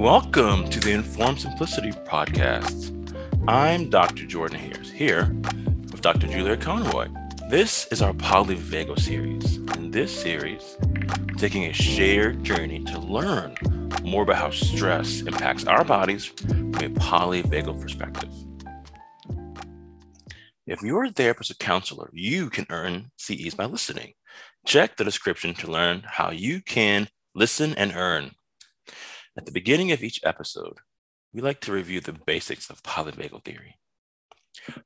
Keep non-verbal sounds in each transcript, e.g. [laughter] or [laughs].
Welcome to the Informed Simplicity podcast. I'm Dr. Jordan Hayers here with Dr. Julia Conroy. This is our polyvagal series. In this series, taking a shared journey to learn more about how stress impacts our bodies from a polyvagal perspective. If you're a therapist or counselor, you can earn CEs by listening. Check the description to learn how you can listen and earn. At the beginning of each episode, we like to review the basics of polyvagal theory.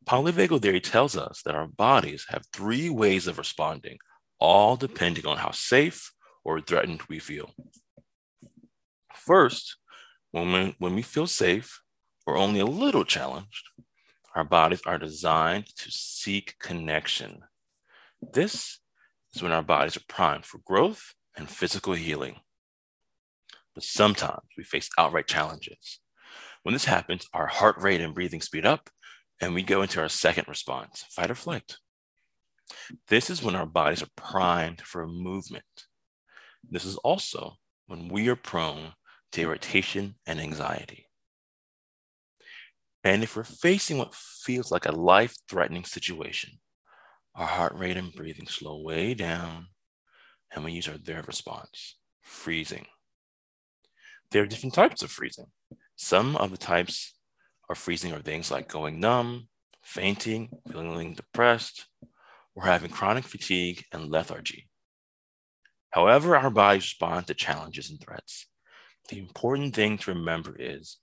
Polyvagal theory tells us that our bodies have three ways of responding, all depending on how safe or threatened we feel. First, when we, when we feel safe or only a little challenged, our bodies are designed to seek connection. This is when our bodies are primed for growth and physical healing. But sometimes we face outright challenges. When this happens, our heart rate and breathing speed up, and we go into our second response fight or flight. This is when our bodies are primed for movement. This is also when we are prone to irritation and anxiety. And if we're facing what feels like a life threatening situation, our heart rate and breathing slow way down, and we use our third response freezing. There are different types of freezing. Some of the types of freezing are things like going numb, fainting, feeling depressed, or having chronic fatigue and lethargy. However, our bodies respond to challenges and threats. The important thing to remember is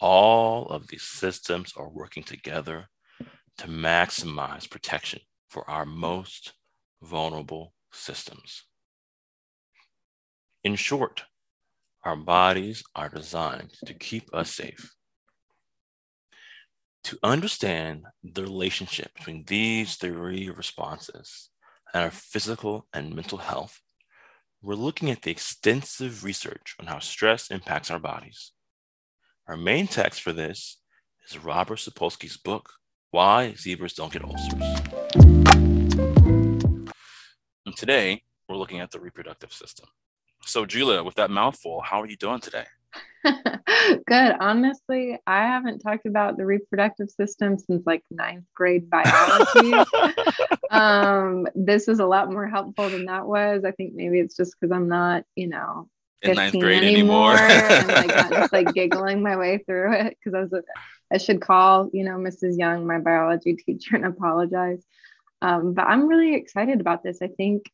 all of these systems are working together to maximize protection for our most vulnerable systems. In short, our bodies are designed to keep us safe. To understand the relationship between these three responses and our physical and mental health, we're looking at the extensive research on how stress impacts our bodies. Our main text for this is Robert Sapolsky's book, Why Zebras Don't Get Ulcers. And today, we're looking at the reproductive system. So, Julia, with that mouthful, how are you doing today? [laughs] Good. Honestly, I haven't talked about the reproductive system since like ninth grade biology. [laughs] um, this is a lot more helpful than that was. I think maybe it's just because I'm not, you know, in ninth grade anymore, and like [laughs] not just like giggling my way through it because I was. A, I should call, you know, Mrs. Young, my biology teacher, and apologize. Um, but I'm really excited about this. I think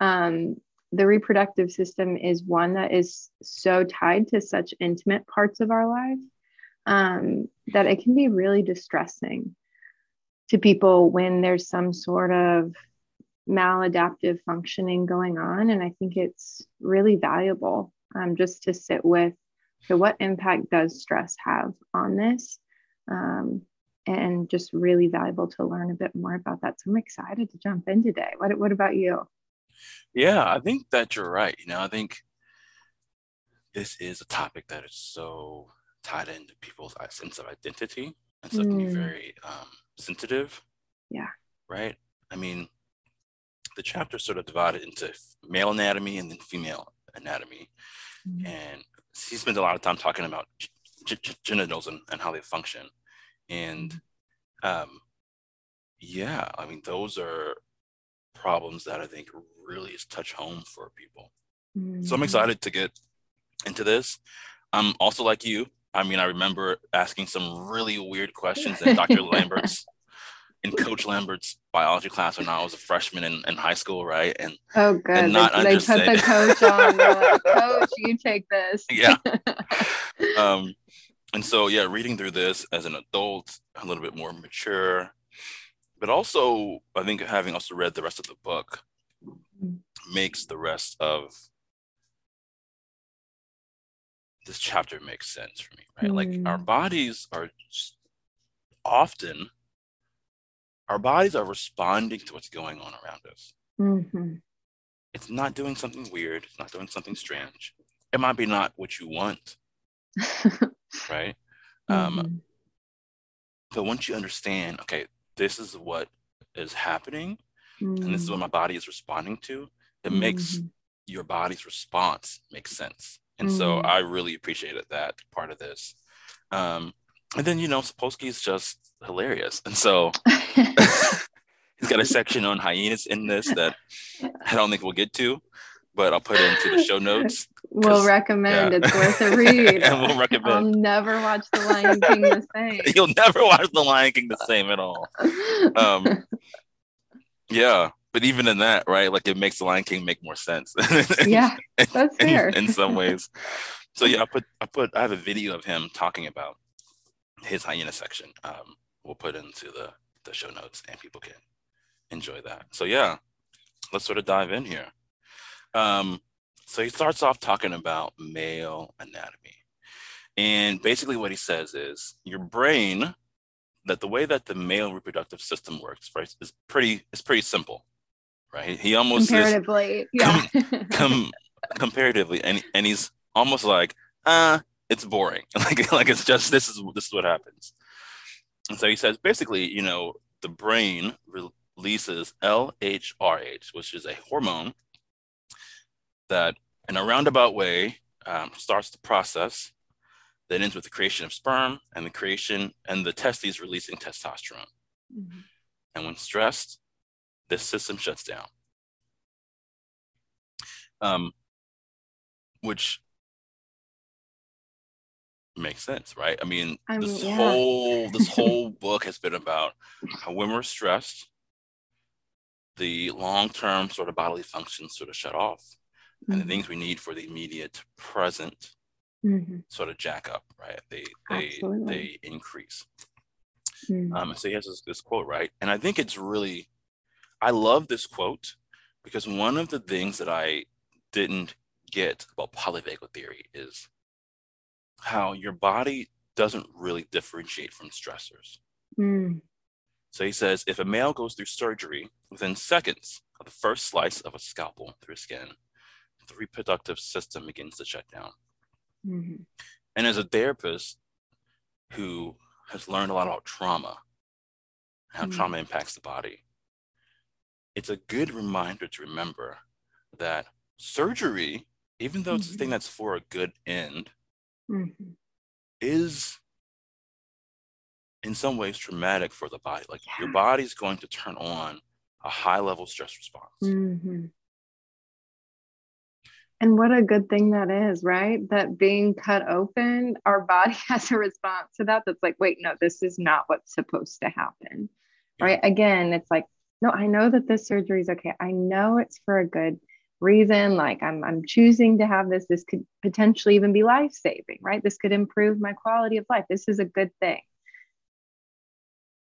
um, the reproductive system is one that is so tied to such intimate parts of our life um, that it can be really distressing to people when there's some sort of maladaptive functioning going on. And I think it's really valuable um, just to sit with so what impact does stress have on this? Um, and just really valuable to learn a bit more about that. So I'm excited to jump in today. What, what about you? Yeah, I think that you're right. You know, I think this is a topic that is so tied into people's uh, sense of identity and so mm. can be very um, sensitive. Yeah. Right. I mean, the chapter sort of divided into male anatomy and then female anatomy, mm. and he spent a lot of time talking about g- g- genitals and, and how they function, and mm. um, yeah, I mean, those are problems that I think really is touch home for people. Mm-hmm. So I'm mm-hmm. excited to get into this. I'm also like you. I mean, I remember asking some really weird questions in Dr. [laughs] Lambert's in Coach Lambert's biology class when I was a freshman in, in high school, right? And oh, good. And not they, they put the [laughs] coach on. Like, coach, you take this. [laughs] yeah. Um, and so, yeah, reading through this as an adult, a little bit more mature, but also I think having also read the rest of the book mm. makes the rest of this chapter make sense for me, right? Mm. Like our mm. bodies are often our bodies are responding to what's going on around us. Mm-hmm. It's not doing something weird. It's not doing something strange. It might be not what you want, [laughs] right? Um, mm-hmm. Um, but once you understand, okay, this is what is happening mm-hmm. and this is what mm. my body is responding to it mm-hmm. makes your body's response make sense And so I really appreciated that part of this. Um, and then, you know, Sapolsky is just hilarious. And so [laughs] [laughs] he's got a section on hyenas in this that I don't think we'll get to, but I'll put it into the show notes. [laughs] We'll recommend yeah. it's worth a read. [laughs] and we'll recommend. I'll never watch The Lion King the same. [laughs] You'll never watch The Lion King the same at all. Um, yeah, but even in that, right? Like it makes The Lion King make more sense. yeah, that's fair. In, in some ways. So yeah, I put I put I have a video of him talking about his hyena section. Um, we'll put into the the show notes, and people can enjoy that. So yeah, let's sort of dive in here. Um, so he starts off talking about male anatomy. And basically what he says is your brain, that the way that the male reproductive system works, right, is pretty is pretty simple. Right. He almost comparatively, yeah. Com, [laughs] com, comparatively, and and he's almost like, uh, it's boring. [laughs] like like it's just this is this is what happens. And so he says basically, you know, the brain releases LHRH, which is a hormone that, in a roundabout way, um, starts the process that ends with the creation of sperm and the creation and the testes releasing testosterone. Mm-hmm. And when stressed, this system shuts down. Um, which makes sense, right? I mean, I mean this yeah. whole this [laughs] whole book has been about how when we're stressed, the long-term sort of bodily functions sort of shut off. Mm-hmm. And the mm-hmm. things we need for the immediate present mm-hmm. sort of jack up, right? They they Absolutely. they increase. Mm-hmm. Um, so he has this, this quote, right? And I think it's really I love this quote because one of the things that I didn't get about polyvagal theory is how your body doesn't really differentiate from stressors. Mm. So he says if a male goes through surgery within seconds of the first slice of a scalpel through skin, the reproductive system begins to shut down. Mm-hmm. And as a therapist who has learned a lot about trauma, how mm-hmm. trauma impacts the body, it's a good reminder to remember that surgery, even though it's mm-hmm. a thing mm-hmm. that's for a good end, mm-hmm. is in some ways traumatic for the body. Like yeah. your body's going to turn on a high level stress response. And what a good thing that is, right? That being cut open, our body [laughs] has a response to that. That's like, wait, no, this is not what's supposed to happen. Yeah. Right. Again, it's like, no, I know that this surgery is okay. I know it's for a good reason like i'm i'm choosing to have this this could potentially even be life saving right this could improve my quality of life this is a good thing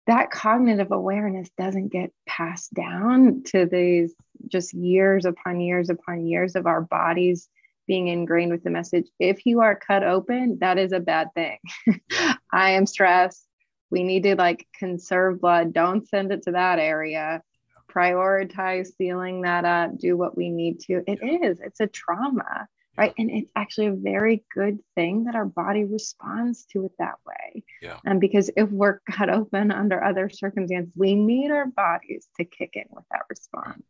that cognitive awareness doesn't get passed down to these just years upon years upon years of our bodies being ingrained with the message if you are cut open that is a bad thing. [laughs] I am stressed. We need to like conserve blood. Don't send it to that area. Prioritize sealing that up, do what we need to. It is, it's a trauma, right? And it's actually a very good thing that our body responds to it that way. Yeah. And because if we're cut open under other circumstances, we need our bodies to kick in with that response.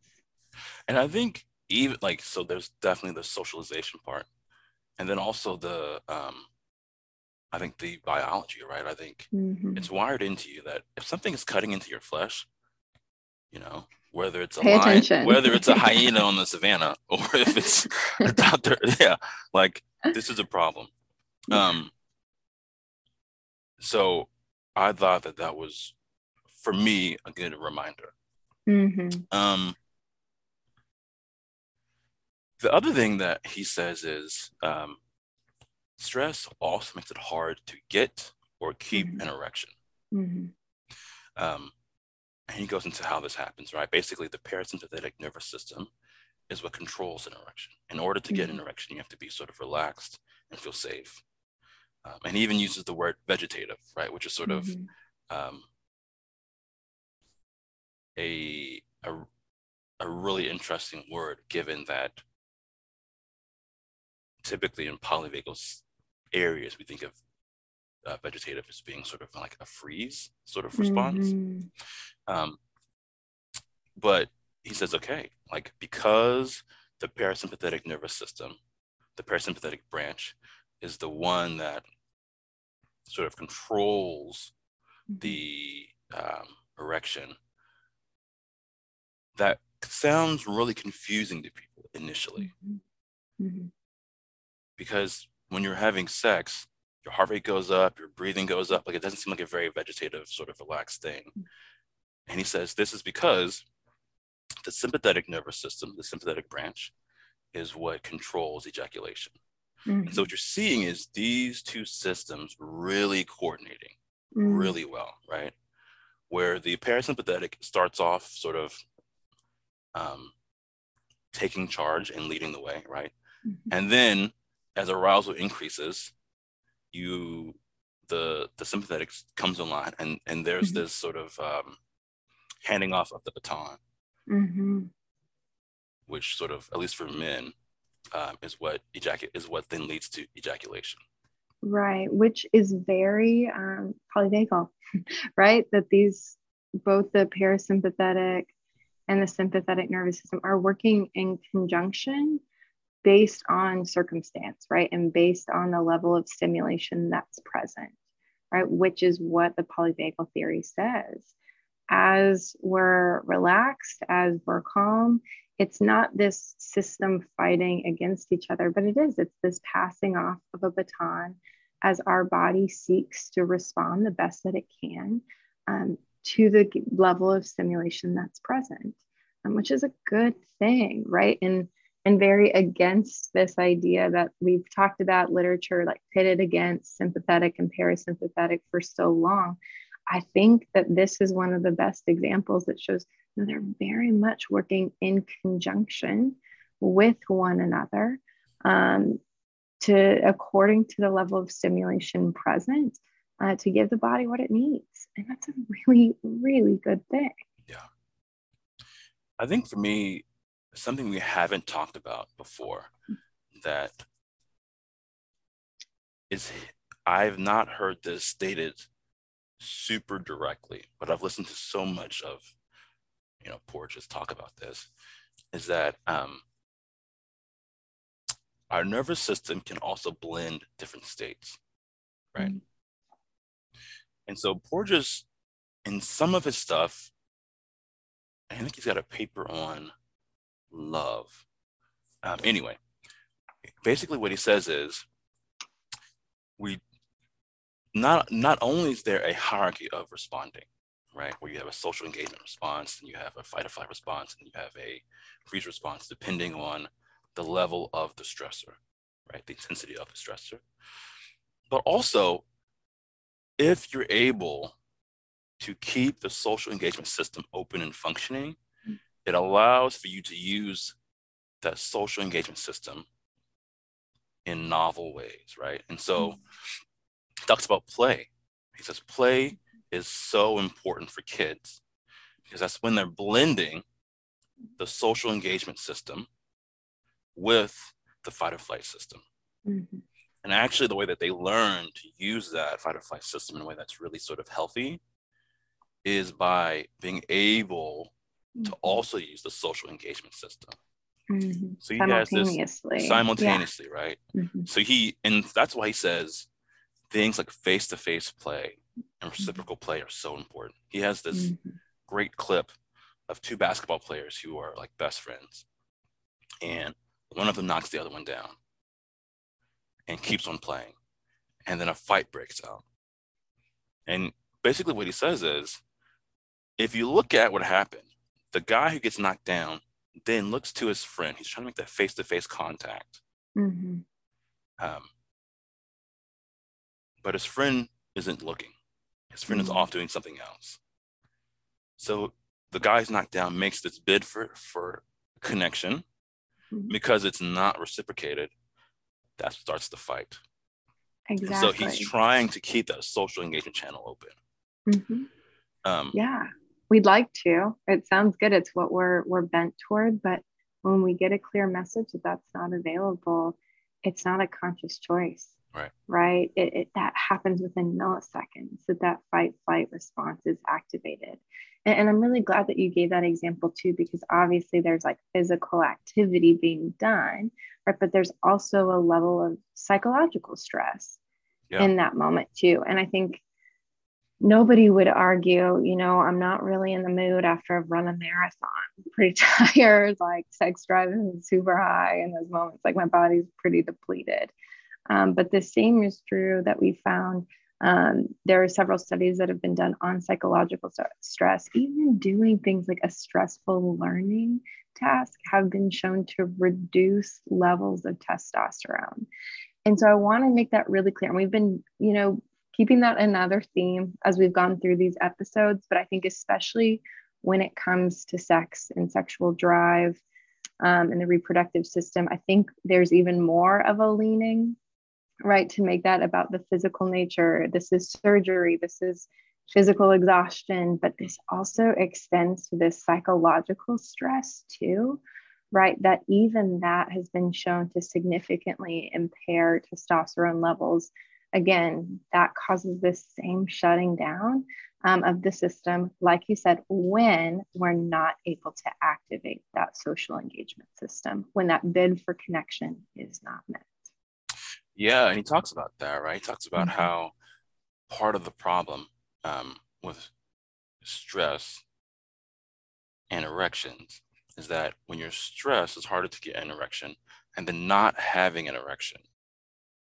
And I think even like, so there's definitely the socialization part. And then also the, um, I think the biology, right? I think mm-hmm. it's wired into you that if something is cutting into your flesh, you know, whether it's a Pay lion, attention. whether it's a hyena on the [laughs] savannah, or if it's a doctor, [laughs] yeah, like this is a problem. Um, so I thought that that was, for me, a good reminder. Mm-hmm. Um, the other thing that he says is um, stress also makes it hard to get or keep mm-hmm. an erection. Mm-hmm. Um, and he goes into how this happens, right? Basically, the parasympathetic nervous system is what controls an erection. In order to get an mm-hmm. erection, you have to be sort of relaxed and feel safe. Um, and he even uses the word vegetative, right? Which is sort of mm-hmm. um, a, a, a really interesting word, given that typically in polyvagal areas, we think of uh, vegetative as being sort of like a freeze sort of response. Mm-hmm. Um, but he says, okay, like because the parasympathetic nervous system the parasympathetic branch is the one that sort of controls mm-hmm. the um, erection that sounds really confusing to people initially mm-hmm. Mm-hmm. because when you're having sex your heart rate goes up your breathing goes up like it doesn't seem like a very vegetative sort of relaxed thing mm-hmm. And he says this is because the sympathetic nervous system the sympathetic branch is what controls ejaculation mm-hmm. so what you're seeing is these two systems really coordinating mm-hmm. really well right where the parasympathetic starts off sort of um, taking charge and leading the way, right? Mm-hmm. And then as arousal increases, you the the sympathetic comes online, and and there's mm-hmm. this sort of um, handing off of the baton, mm-hmm. which sort of, at least for men, um, is what ejaculate is what then leads to ejaculation. Right, which is very um, polyvagal, [laughs] right? That these both the parasympathetic and the sympathetic nervous system are working in conjunction based on circumstance, right? And based on the level of stimulation that's present, right? Which is what the polyvagal theory says. As we're relaxed, as we're calm, it's not this system fighting against each other, but it is. It's this passing off of a baton as our body seeks to respond the best that it can um, to the level of stimulation that's present, um, which is a good thing, right? And and very against this idea that we've talked about literature like pitted against sympathetic and parasympathetic for so long. I think that this is one of the best examples that shows you know, they're very much working in conjunction with one another um, to according to the level of stimulation present uh, to give the body what it needs. And that's a really, really good thing. Yeah. I think for me, something we haven't talked about before that is I've not heard this stated super directly, but I've listened to so much of, you know, Porges talk about this, is that um, our nervous system can also blend different states, right? Mm-hmm. And so Porges, in some of his stuff, I think he's got a paper on love. Um, anyway, basically what he says is we not not only is there a hierarchy of responding, right, where you have a social engagement response, and you have a fight or flight response, and you have a freeze response, depending on the level of the stressor, right, the intensity of the stressor. But also, if you're able to keep the social engagement system open and functioning, it allows for you to use that social engagement system in novel ways, right? And so mm-hmm. He talks about play. He says play is so important for kids because that's when they're blending the social engagement system with the fight or flight system. Mm-hmm. And actually, the way that they learn to use that fight or flight system in a way that's really sort of healthy is by being able to mm-hmm. also use the social engagement system. Mm-hmm. So he has this simultaneously, yeah. right? Mm-hmm. So he, and that's why he says things like face to face play and mm-hmm. reciprocal play are so important. He has this mm-hmm. great clip of two basketball players who are like best friends, and one of them knocks the other one down and keeps on playing. And then a fight breaks out. And basically, what he says is if you look at what happened, the guy who gets knocked down then looks to his friend. He's trying to make that face to face contact. Mm-hmm. Um, but his friend isn't looking, his friend mm-hmm. is off doing something else. So the guy's knocked down makes this bid for, for connection mm-hmm. because it's not reciprocated that starts the fight. Exactly. so he's trying to keep that social engagement channel open. Mm-hmm. Um, yeah, we'd like to. It sounds good. It's what we're we're bent toward. But when we get a clear message that that's not available, it's not a conscious choice. Right. Right. It, it, that happens within milliseconds that that fight flight response is activated. And, and I'm really glad that you gave that example too, because obviously there's like physical activity being done, right? But there's also a level of psychological stress yeah. in that moment too. And I think nobody would argue, you know, I'm not really in the mood after I've run a marathon. I'm pretty [laughs] tired, like sex drive is super high in those moments, like my body's pretty depleted. Um, but the same is true that we found. Um, there are several studies that have been done on psychological st- stress. Even doing things like a stressful learning task have been shown to reduce levels of testosterone. And so I want to make that really clear. And we've been, you know, keeping that another theme as we've gone through these episodes, but I think especially when it comes to sex and sexual drive um, and the reproductive system, I think there's even more of a leaning, right, to make that about the physical nature. This is surgery, this is physical exhaustion, but this also extends to this psychological stress too, right? That even that has been shown to significantly impair testosterone levels again, that causes this same shutting down um, of the system, like you said, when we're not able to activate that social engagement system, when that bid for connection is not met. Yeah, and he talks about that, right? He talks about mm-hmm. how part of the problem um, with stress and erections is that when you're stressed, it's harder to get an erection, and then not having an erection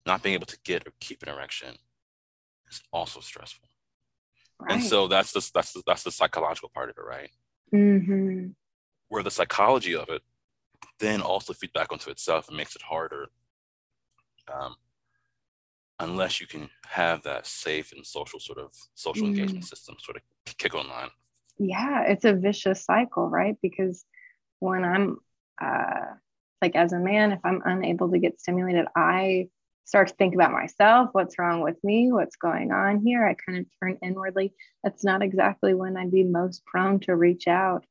not being able to get or keep an erection is also stressful. Right. And so that's the, that's the, that's the psychological part of it, right? Mm-hmm. Where the psychology of it then also feeds back onto itself and makes it harder um, unless you can have that safe and social sort of social mm. engagement system sort of kick online. Yeah, it's a vicious cycle, right? Because when I'm uh, like as a man, if I'm unable to get stimulated, I start to think about myself what's wrong with me what's going on here i kind of turn inwardly that's not exactly when i'd be most prone to reach out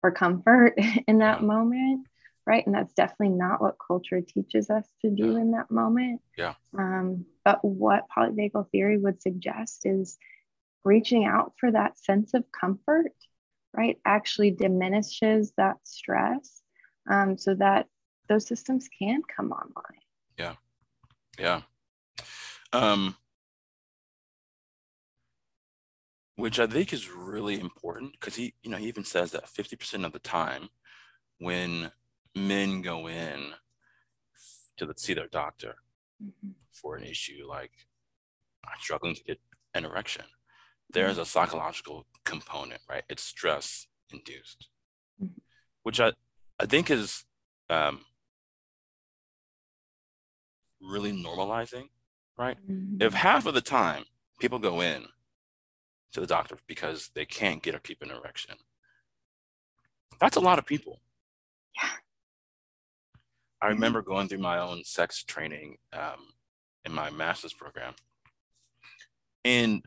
for comfort [laughs] in that moment right? And that's definitely not what culture teaches us to do yeah. in that moment. Yeah. Um, but what polyvagal theory would suggest is reaching out for that sense of comfort right actually diminishes that stress um, so that those systems can come online. Yeah. Yeah. Um, which I think is really important because he, you know, he even says that 50% of the time when men go in to the, see their doctor mm-hmm. for an issue like struggling to get an erection, there's mm-hmm. a psychological component, right? It's stress induced, mm-hmm. which I, I think is um, really normalizing, right? Mm-hmm. If half of the time people go in to the doctor because they can't get or keep an erection, that's a lot of people. Yeah. I remember going through my own sex training um, in my master's program. And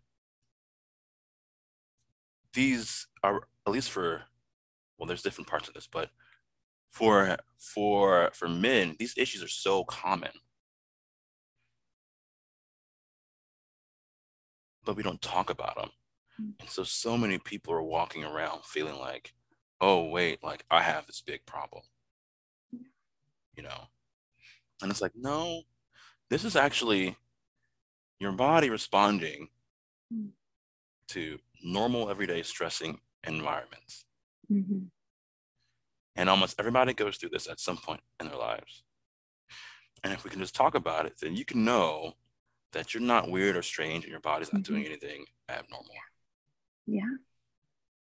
these are, at least for, well, there's different parts of this, but for for for men, these issues are so common but we don't talk about them. Mm. And so, so many people are walking around feeling like, oh, wait, like I have this big problem, you know? And it's like, no, this is actually your body responding mm. to normal, everyday stressing environments. Mm-hmm. And almost everybody goes through this at some point in their lives. And if we can just talk about it, then you can know that you're not weird or strange and your body's not mm-hmm. doing anything abnormal. Yeah.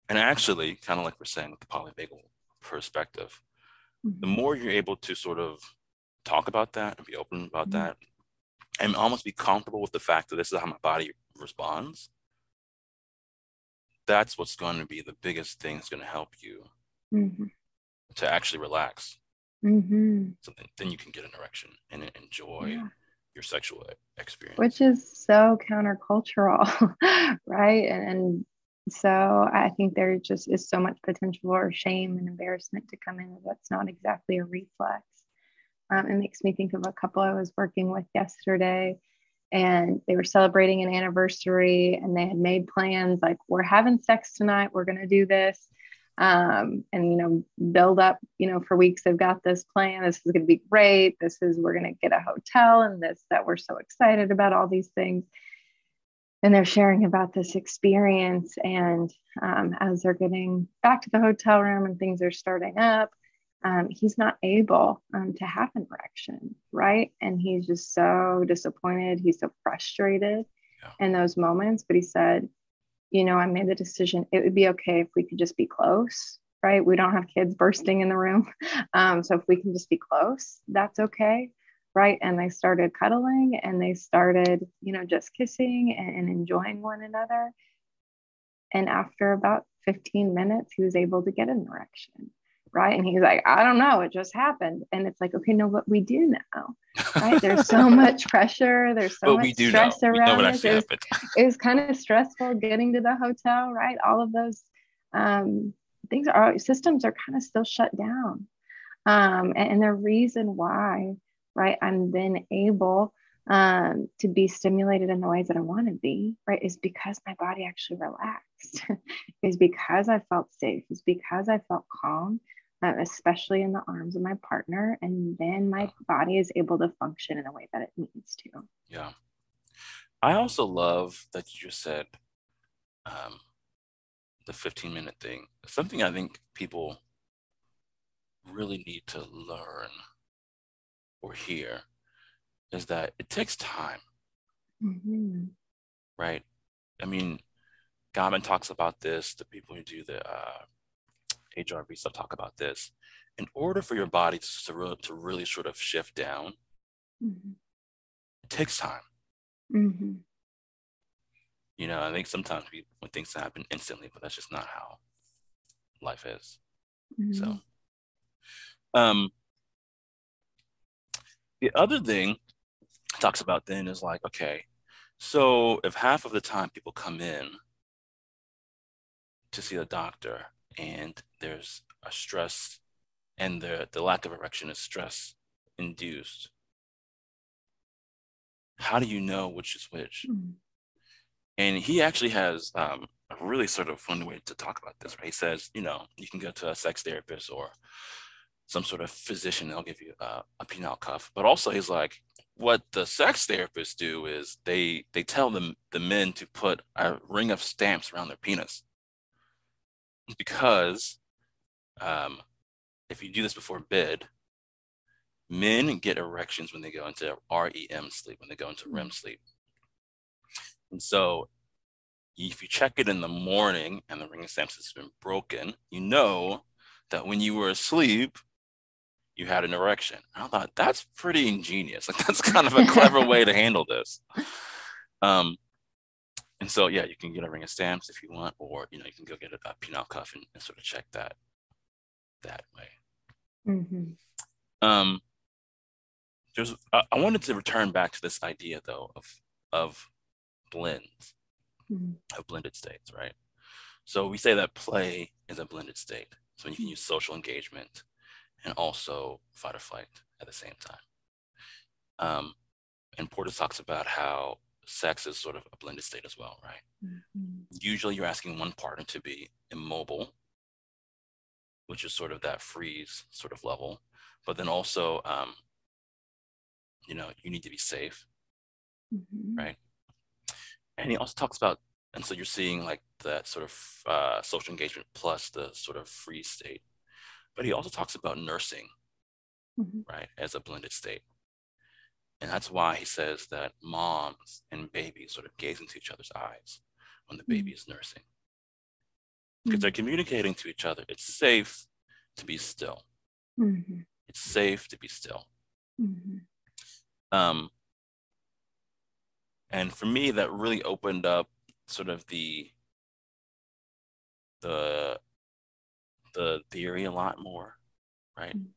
And actually, kind of like we're saying with the polyvagal perspective. The more you're able to sort of talk about that and be open about mm-hmm. that and almost be comfortable with the fact that this is how my body responds, that's what's going to be the biggest thing that's going to help you mm-hmm. to actually relax. Mm-hmm. So then, then you can get an erection and enjoy. Yeah your sexual experience which is so countercultural [laughs] right and, and so i think there just is so much potential for shame and embarrassment to come in that's not exactly a reflex Um, it makes me think of a couple I was working with yesterday, and they were celebrating an anniversary, and they had made plans like, we're having sex tonight, we're going to do this. Um, and you know, build up, you know, for weeks. They've got this plan. This is going to be great. This is we're going to get a hotel, and this that we're so excited about all these things and they're sharing about this experience. And um, as they're getting back to the hotel room and things are starting up, um, he's not able um, to have an erection, right? And he's just so disappointed. He's so frustrated yeah. in those moments. But he said, you know, I made the decision. It would be okay if we could just be close, right? We don't have kids bursting in the room. [laughs] Um, so if we can just be close, that's okay right? And they started cuddling and they started you know just kissing and, and, enjoying one another. And after about 15 minutes he was able to get an erection right? And he's like i don't know it just happened. And it's like okay no what we do now right? There's so [laughs] much pressure there's so much stress know. around it. it was, it was kind of stressful getting to the hotel right? All of those um, things are systems are kind of still shut down. Um, and, and the reason why right? I'm then able um, to be stimulated in the ways that I want to be, right? Is because my body actually relaxed, [laughs] is because I felt safe, is because I felt calm, uh, especially in the arms of my partner. And then my body is able to function in a way that it needs to. Yeah. I also love that you just said um, the 15 minute thing. Something I think people really need to learn or hear is that it takes time. Mm-hmm. Right? I mean, Gottman talks about this, the people who do the uh, HRV stuff talk about this. In order for your body to, really, to really sort of shift down, mm-hmm. it takes time. Mm-hmm. You know, I think sometimes we when things happen instantly, but that's just not how life is. So, mm-hmm. um, the other thing talks about then is like, okay, so if half of the time people come in to see the doctor and there's a stress and the, the lack of erection is stress induced, how do you know which is which? Mm-hmm. And he actually has um, a really sort of fun way to talk about this, right? He says, you know, you can go to a sex therapist or some sort of physician they'll give you uh, a penile cuff. But also he's like what the sex therapists do is they they tell them the men to put a ring of stamps around their penis. Because um, if you do this before bed men get erections when they go into REM sleep when they go into REM sleep. And so if you check it in the morning and the ring of stamps has been broken you know that when you were asleep you had an erection. I thought that's pretty ingenious. [laughs] Like that's kind of a clever way to [laughs] handle this. Um, and so yeah, you can get a ring of stamps if you want, or you know, you can go get a, a penile cuff and, and, sort of check that that way. Mm-hmm. Um, there's I, I, wanted to return back to this idea though of of blends, mm-hmm. of blended states, right? So we say that play is a blended state. So you can use social engagement and also fight or flight at the same time. Um, and Porges talks about how sex is sort of a blended state as well, right? Mm-hmm. Usually you're asking one partner to be immobile, which is sort of that freeze sort of level, but then also, um, you know, you need to be safe, mm-hmm. right? And he also talks about, and so you're seeing like that sort of uh, social engagement plus the sort of freeze state but he also talks about nursing, mm-hmm. right, as a blended state. And that's why he says that moms and babies sort of gaze into each other's eyes when the baby mm-hmm. is nursing. Because mm-hmm. they're communicating to each other. It's safe to be still. Mm-hmm. It's safe to be still. Mm-hmm. Um, and for me, that really opened up sort of the the the theory a lot more, right? Mm-hmm.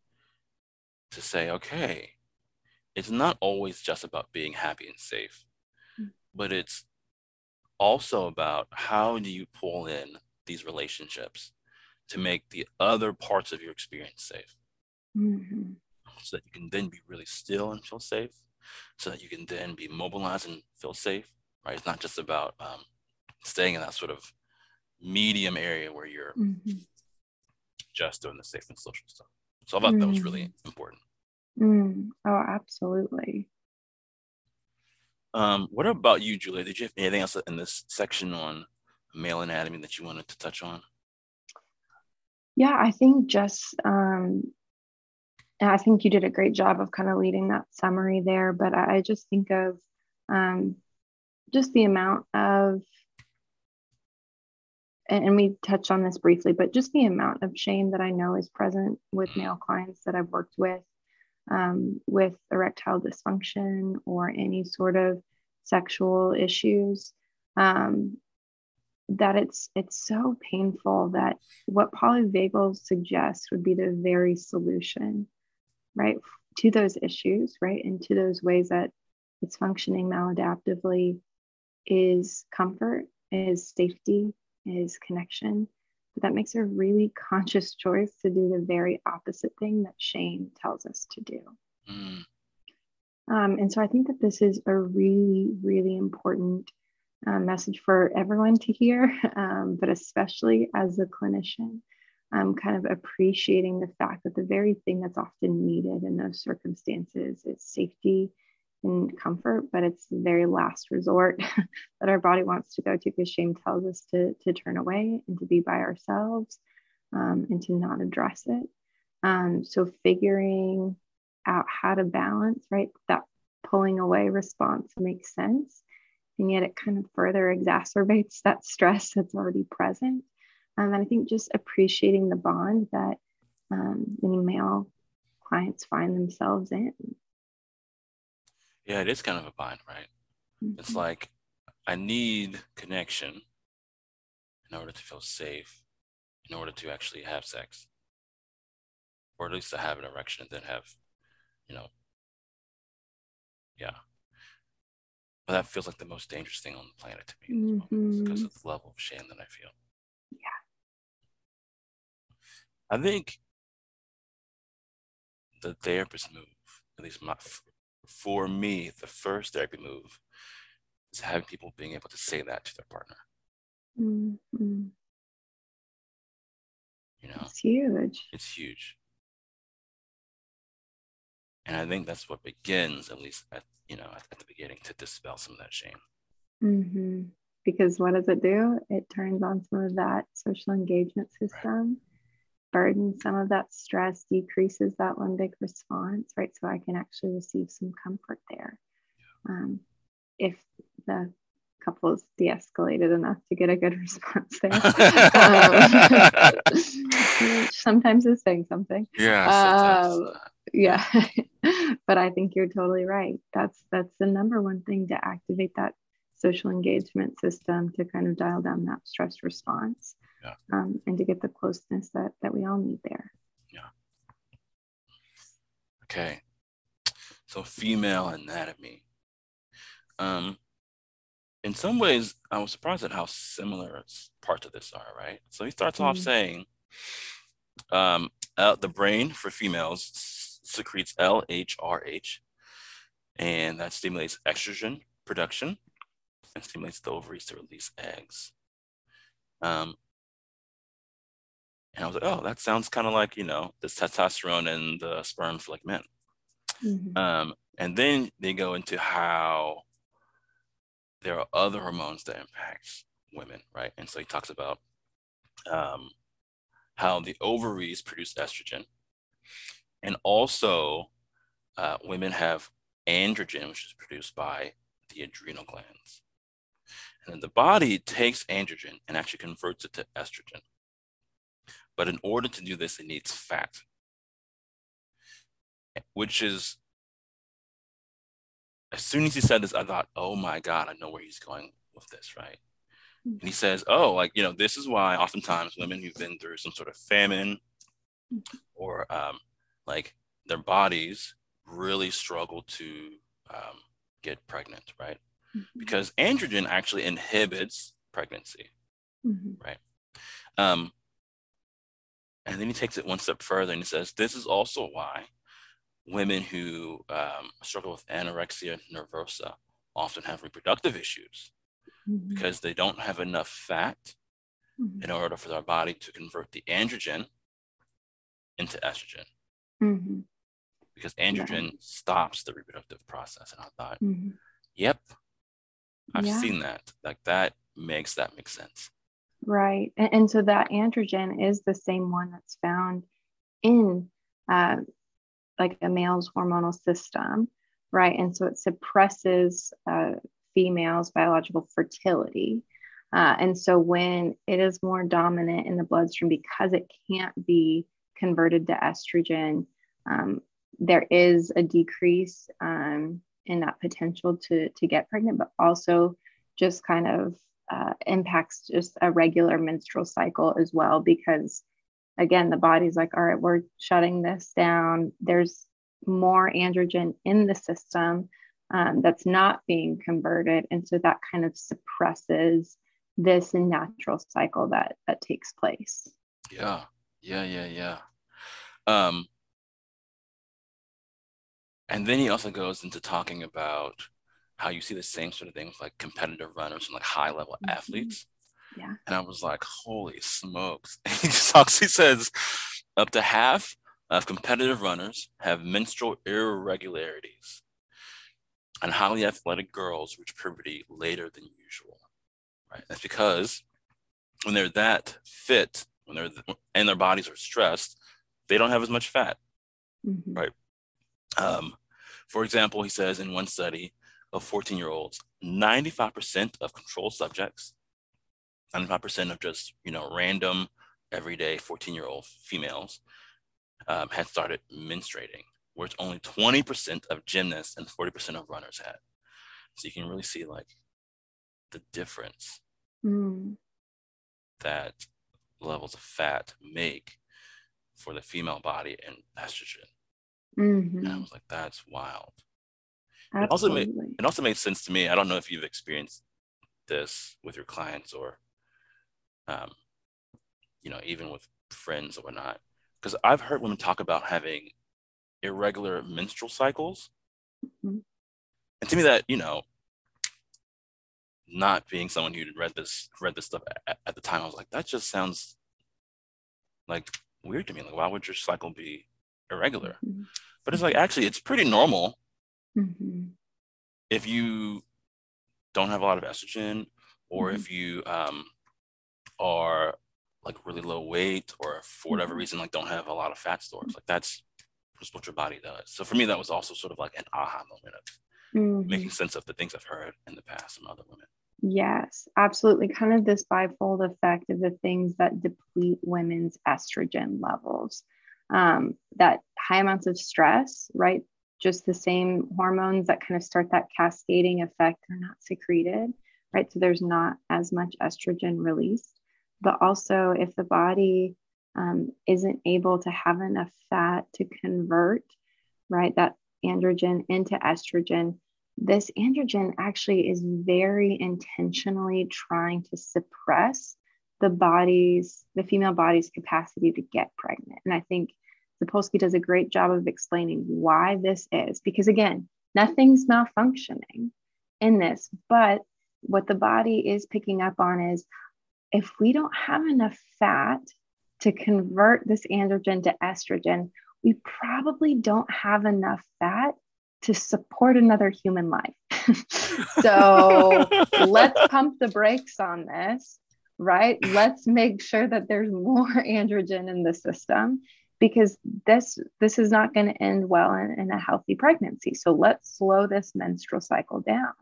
To say, okay, it's not always just about being happy and safe, mm-hmm. but it's also about how do you pull in these relationships to make the other parts of your experience safe. Mm-hmm. so that you can then be really still and feel safe, so that you can then be mobilized and feel safe, right? It's not just about um, staying in that sort of medium area where you're mm-hmm. Just doing the safe and social stuff. So I thought mm. that was really mm. important. Mm. Oh, absolutely. Um, what about you, Julia? Did you have anything else in this section on male anatomy that you wanted to touch on? Yeah, I think just, um, I think you did a great job of kind of leading that summary there, but I, I just think of um, just the amount of, and we touched on this briefly, but just the amount of shame that I know is present with male clients that I've worked with um, with erectile dysfunction or any sort of sexual issues um, that it's it's so painful that what polyvagal suggests would be the very solution right to those issues right and to those ways that it's functioning maladaptively is comfort is safety is connection but that makes a really conscious choice to do the very opposite thing that shame tells us to do. Mm. Um, and so I think that this is a really, really important uh, message for everyone to hear, [laughs] um, but especially as a clinician, um, kind of appreciating the fact that the very thing that's often needed in those circumstances is safety and comfort, but it's the very last resort [laughs] that our body wants to go to because shame tells us to, to turn away and to be by ourselves um, and to not address it. Um, so, figuring out how to balance, right, that pulling away response makes sense. And yet, it kind of further exacerbates [laughs] that stress that's already present. Um, and I think just appreciating the bond that um, many male clients find themselves in yeah, it is kind of a bind, right? Mm-hmm. It's like I need connection in order to feel safe, in order to actually have sex, or at least to have an erection and then have, you know, yeah. But that feels like the most dangerous thing on the planet to me mm-hmm. because of the level of shame that I feel. Yeah. I think the therapist move, at least my for me, the first therapy move is having people being able to say that to their partner. Mm-hmm. You know, it's huge. It's huge. And I think that's what begins, at least at you know, at, at the beginning, to dispel some of that shame. Mm-hmm. Because what does it do? It turns on some of that social engagement system. Right burden some of that stress, decreases that limbic response, right? So I can actually receive some comfort there. Um, if the couple is de-escalated enough to get a good [laughs] response there. [laughs] um, [laughs] sometimes it's saying something. Yeah. Um, yeah. but I think you're totally right. That's that's the number one thing to activate that social engagement system to kind of dial down that stress response yeah. um, and to get the closeness that that we all need there. Yeah. Okay. So female anatomy. Um, in some ways, I was surprised at how similar parts of this are. Right. So he starts mm-hmm. off saying, um, uh, the brain for females secretes LHRH, and that stimulates estrogen production and stimulates the ovaries to release eggs. Um, and I was like, oh, that sounds kind of like, you know, the testosterone and the sperm for like men. Mm-hmm. Um, and then they go into how there are other hormones that impact women, right? And so he talks about um, how the ovaries produce estrogen. And also, uh, women have androgen, which is produced by the adrenal glands. And then the body takes androgen and actually converts it to estrogen. But in order to do this, it needs fat, which is, as soon as he said this, I thought, oh my God, I know where he's going with this, right? And he says, oh, like, you know, this is why oftentimes women who've been through some sort of famine or um, like their bodies really struggle to um, get pregnant, right? Mm-hmm. Because androgen actually inhibits pregnancy, mm-hmm. right? Um, and then he takes it one step further and he says, This is also why women who um, struggle with anorexia nervosa often have reproductive issues mm-hmm. because they don't have enough fat mm-hmm. in order for their body to convert the androgen into estrogen. Mm-hmm. Because androgen yeah. stops the reproductive process. And I thought, mm-hmm. yep, I've yeah. seen that. Like that makes that make sense. Right. And, and, so that androgen is the same one that's found in uh, like a male's hormonal system. Right. And so it suppresses uh, females' biological fertility. Uh, and so when it is more dominant in the bloodstream because it can't be converted to estrogen, um, there is a decrease um, in that potential to, to get pregnant, but also just kind of uh, impacts just a regular menstrual cycle as well. Because again, the body's like, all right, we're shutting this down. There's more androgen in the system um, that's not being converted. And so that kind of suppresses this natural cycle that that takes place. Yeah, yeah, yeah, yeah. Um, and then he also goes into talking about how you see the same sort of thing with like competitive runners and like high level mm-hmm. athletes. Yeah. And I was like, holy smokes. [laughs] he talks, he says, up to half of competitive runners have menstrual irregularities, and highly athletic girls reach puberty later than usual. Right. That's because when they're that fit, when they're and their bodies are stressed, they don't have as much fat. Mm-hmm. Right. Um, for example, he says in one study of 14 year olds, 95% of control subjects, 95% of just, you know, random, everyday 14 year old females um, had started menstruating, whereas only 20% of gymnasts and 40% of runners had. So you can really see like the difference mm. that levels of fat make for the female body and estrogen. Mm-hmm. And I was like, that's wild. It also made it also made sense to me. I don't know if you've experienced this with your clients or um, you know, even with friends or whatnot. Because I've heard women talk about having irregular menstrual cycles. Mm-hmm. And to me that, you know, not being someone who read this read this stuff at, at the time, I was like, that just sounds like weird to me. Like, why would your cycle be irregular? Mm-hmm. But it's like actually it's pretty normal mm-hmm. if you don't have a lot of estrogen or mm-hmm. if you um, are like really low weight or for whatever mm-hmm. reason like don't have a lot of fat stores like that's just what your body does so for me that was also sort of like an aha moment of mm-hmm. making sense of the things i've heard in the past from other women yes absolutely kind of this bifold effect of the things that deplete women's estrogen levels um, that high amounts of stress right just the same hormones that kind of start that cascading effect are not secreted right? So there's not as much estrogen released. But also if the body um, isn't able to have enough fat to convert right that androgen into estrogen this androgen actually is very intentionally trying to suppress the body's the female body's capacity to get pregnant. And i think Sapolsky does a great job of explaining why this is because again nothing's malfunctioning in this but what the body is picking up on is if we don't have enough fat to convert this androgen to estrogen, we probably don't have enough fat to support another human life. [laughs] so let's [laughs] pump the brakes on this, right? Let's make sure that there's more [laughs] androgen in the system because this this is not going to end well in, in a healthy pregnancy. So let's slow this menstrual cycle down.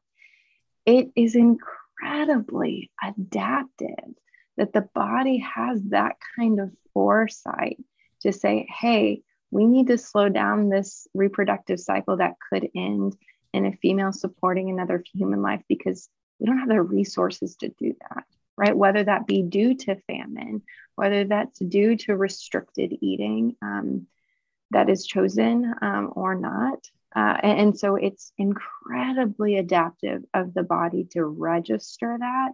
It is incredibly adapted that the body has that kind of foresight to say, hey, we need to slow down this reproductive cycle that could end in a female supporting another human life because we don't have the resources to do that, right? Whether that be due to famine, whether that's due to restricted eating um, that is chosen um, or not. Uh, and, and so it's incredibly adaptive of the body to register that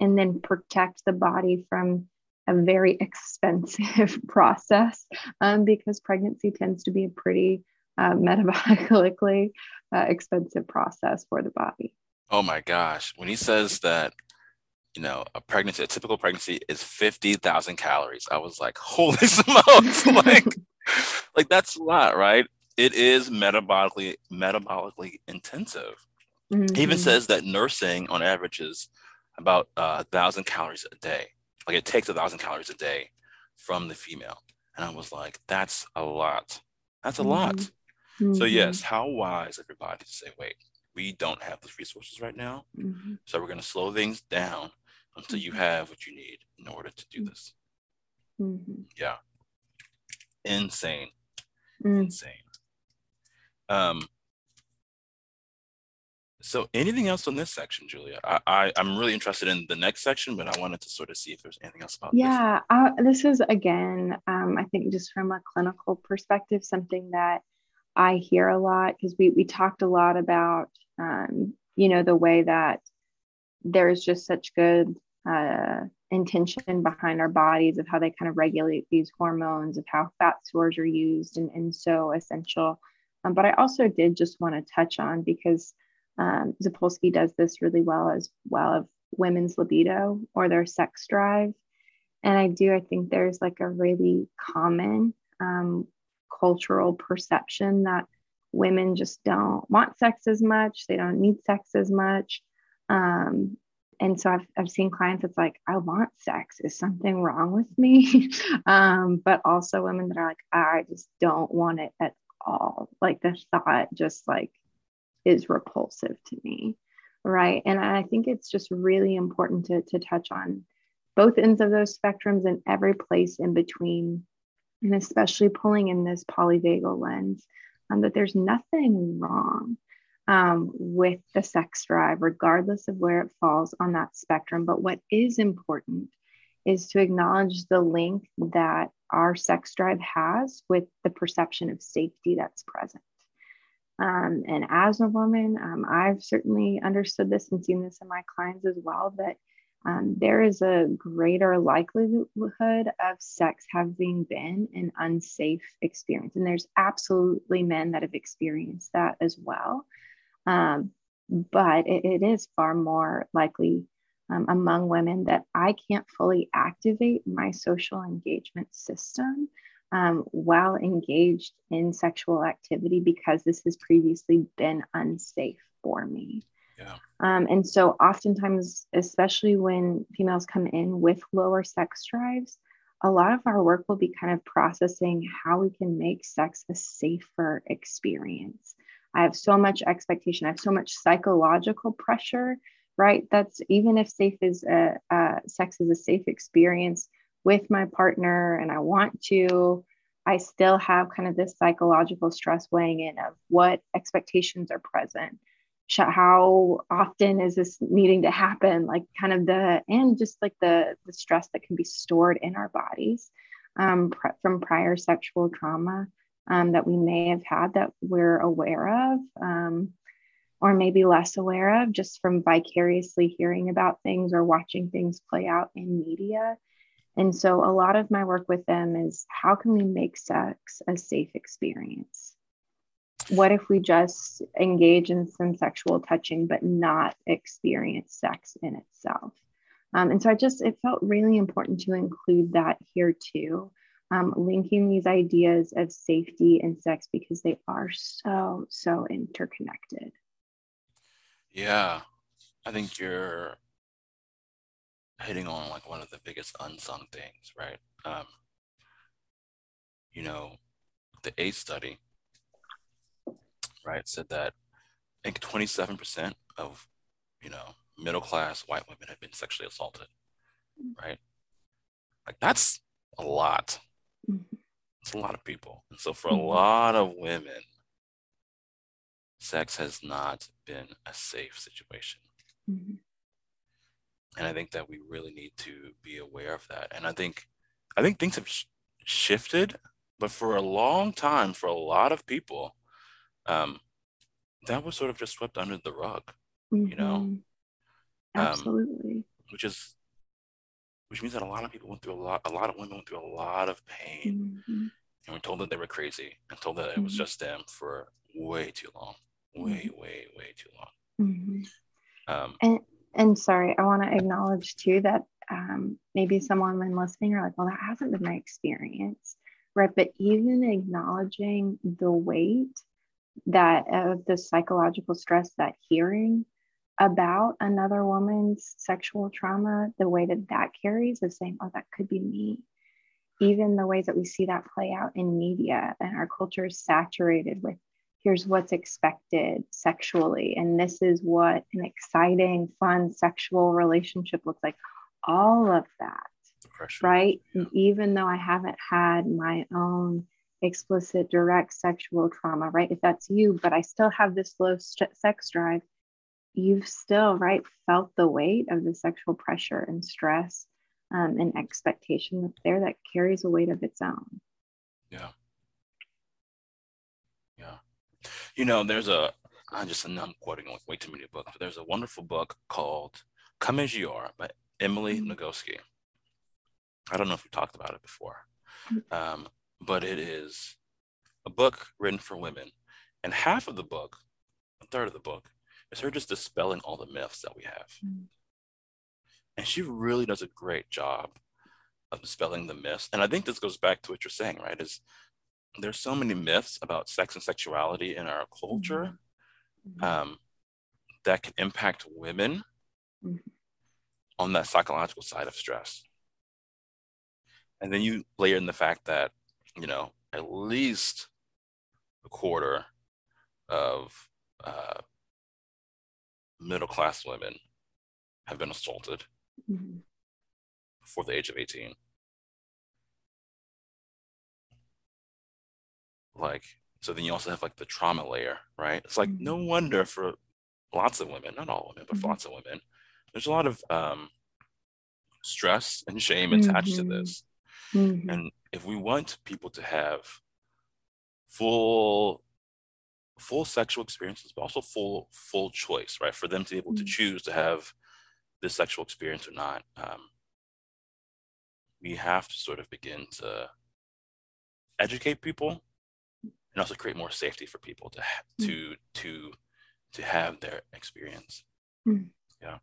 and then protect the body from a very [laughs] expensive [laughs] process um, because pregnancy tends to be a pretty uh, [laughs] metabolically uh, expensive process for the body. Oh my gosh. When he says that, you know, a pregnancy, a typical pregnancy is 50,000 calories, I was like, holy [laughs] smokes. like, [laughs] like that's a lot, right? It is metabolically, metabolically intensive. Mm-hmm. He even mm-hmm. says that nursing on average is about a uh, thousand calories a day. Like it takes a thousand calories a day from the female. And I was like, that's a lot. That's a mm-hmm. lot. Mm-hmm. So, yes, how wise everybody to say, wait, we don't have those resources right now. Mm-hmm. So, we're going to slow things down until you mm-hmm. have what you need in order to do this. Mm-hmm. Yeah. Insane. Mm. Insane. Um, so anything else on this section, Julia? I, I am really interested in the next section, but I wanted to sort of see if there's anything else about yeah, this. Uh, this is again, um, I think just from a clinical perspective, something that I hear a lot because we we talked a lot about um, you know the way that there's just such good uh, intention behind our bodies of how they kind of regulate these hormones, of how fat stores are used and, and so essential. Um, but I also did just want to touch on because um, Sapolsky does this really well as well of women's libido or their sex drive. And I do, I think there's like a really common um, cultural perception that women just don't want sex as much, they don't need sex as much. Um, and so I've, I've seen clients that's like, I want sex. Is something wrong with me? [laughs] um, but also women that are like, I just don't want it at all. Like the thought just like is repulsive to me right and i think it's just really important to, to touch on both ends of those spectrums and every place in between and especially pulling in this polyvagal lens um, that there's nothing wrong um, with the sex drive regardless of where it falls on that spectrum but what is important is to acknowledge the link that our sex drive has with the perception of safety that's present um, and as a woman, um, I've certainly understood this and seen this in my clients as well that um, there is a greater likelihood of sex having been an unsafe experience. And there's absolutely men that have experienced that as well. Um, but it, it is far more likely um, among women that I can't fully activate my social engagement system um, while engaged in sexual activity because this has previously been unsafe for me. Yeah. Um, and so, oftentimes, especially when females come in with lower sex drives, a lot of our work will be kind of processing how we can make sex a safer experience. I have so much expectation, I have so much psychological pressure, right? That's even if safe is a, sex is a safe experience, with my partner and I want to, I still have kind of this psychological stress weighing in of what expectations are present. How often is this needing to happen? Like, kind of the, and just like the, the stress that can be stored in our bodies um, from prior sexual trauma um, that we may have had that we're aware of. Um, or maybe less aware of just from vicariously hearing about things or watching things play out in media. And so a lot of my work with them is how can we make sex a safe experience? What if we just engage in some sexual touching but not experience sex in itself? Um, and so I just, it felt really important to include that here too, um, linking these ideas of safety and sex because they are so, so interconnected. Yeah, I think you're hitting on like one of the biggest unsung things, right? Um, you know, the ACE study, right, said that I think 27% of, you know, middle class white women have been sexually assaulted, right? Like that's a lot. It's a lot of people. And so for a mm-hmm. lot of women, sex has not been a safe situation. Mm-hmm and I think that we really need to be aware of that. And I think, I think things have sh- shifted, but for a long time, for a lot of people, um, that was sort of just swept under the rug, mm-hmm. you know. Mm-hmm. Um, Absolutely. Um, which is, which means that a lot of people went through a lot. A lot of women went through a lot of pain, mm-hmm. and were told that they were crazy and told that it was Mhm. just them for way too long, way, way, way too long. Mhm. Um, And and sorry, I want to acknowledge too that um, maybe someone when listening are like, well, that hasn't been my experience, right? But even acknowledging the weight that of the psychological stress that hearing about another woman's sexual trauma, the way that that carries of saying, oh, that could be me. Even the ways that we see that play out in media and our culture is saturated with here's what's expected sexually. And this is what an exciting fun sexual relationship looks like. All of that the pressure, right? Yeah. even though i haven't had my own explicit direct sexual trauma right? If that's you but i still have this low st- sex drive you've still right felt the weight of the sexual pressure and stress um, and expectation that's there that carries a weight of its own Yeah. Yeah. You know, there's a I'm just, I'm quoting like way too many books, but there's a wonderful book called Come As You Are by Emily Mhm. Nagoski. I don't know if we talked about it before, um, but it is a book written for women. And half of the book, a third of the book, is her just dispelling all the myths that we have. Mm. And she really does a great job of dispelling the myths. And I think this goes back to what you're saying, right? Is there's so many myths about sex and sexuality in our culture Mhm. um, that can impact women Mhm. on that psychological side of stress. And then you layer in the fact that, you know, at least a quarter of uh, middle class women have been assaulted Mhm. before the age of 18. Like, so then you also have like the trauma layer, right? It's like no wonder for lots of women, not all women, but for Mhm. lots of women, there's a lot of um, stress and shame attached to this. Mhm. And if we want people to have full full sexual experiences, but also full full choice, right? For them to be able to Mm. choose to have this sexual experience or not, um, we have to sort of begin to educate people and also create more safety for people to Mm. to to to have their experience. Yeah.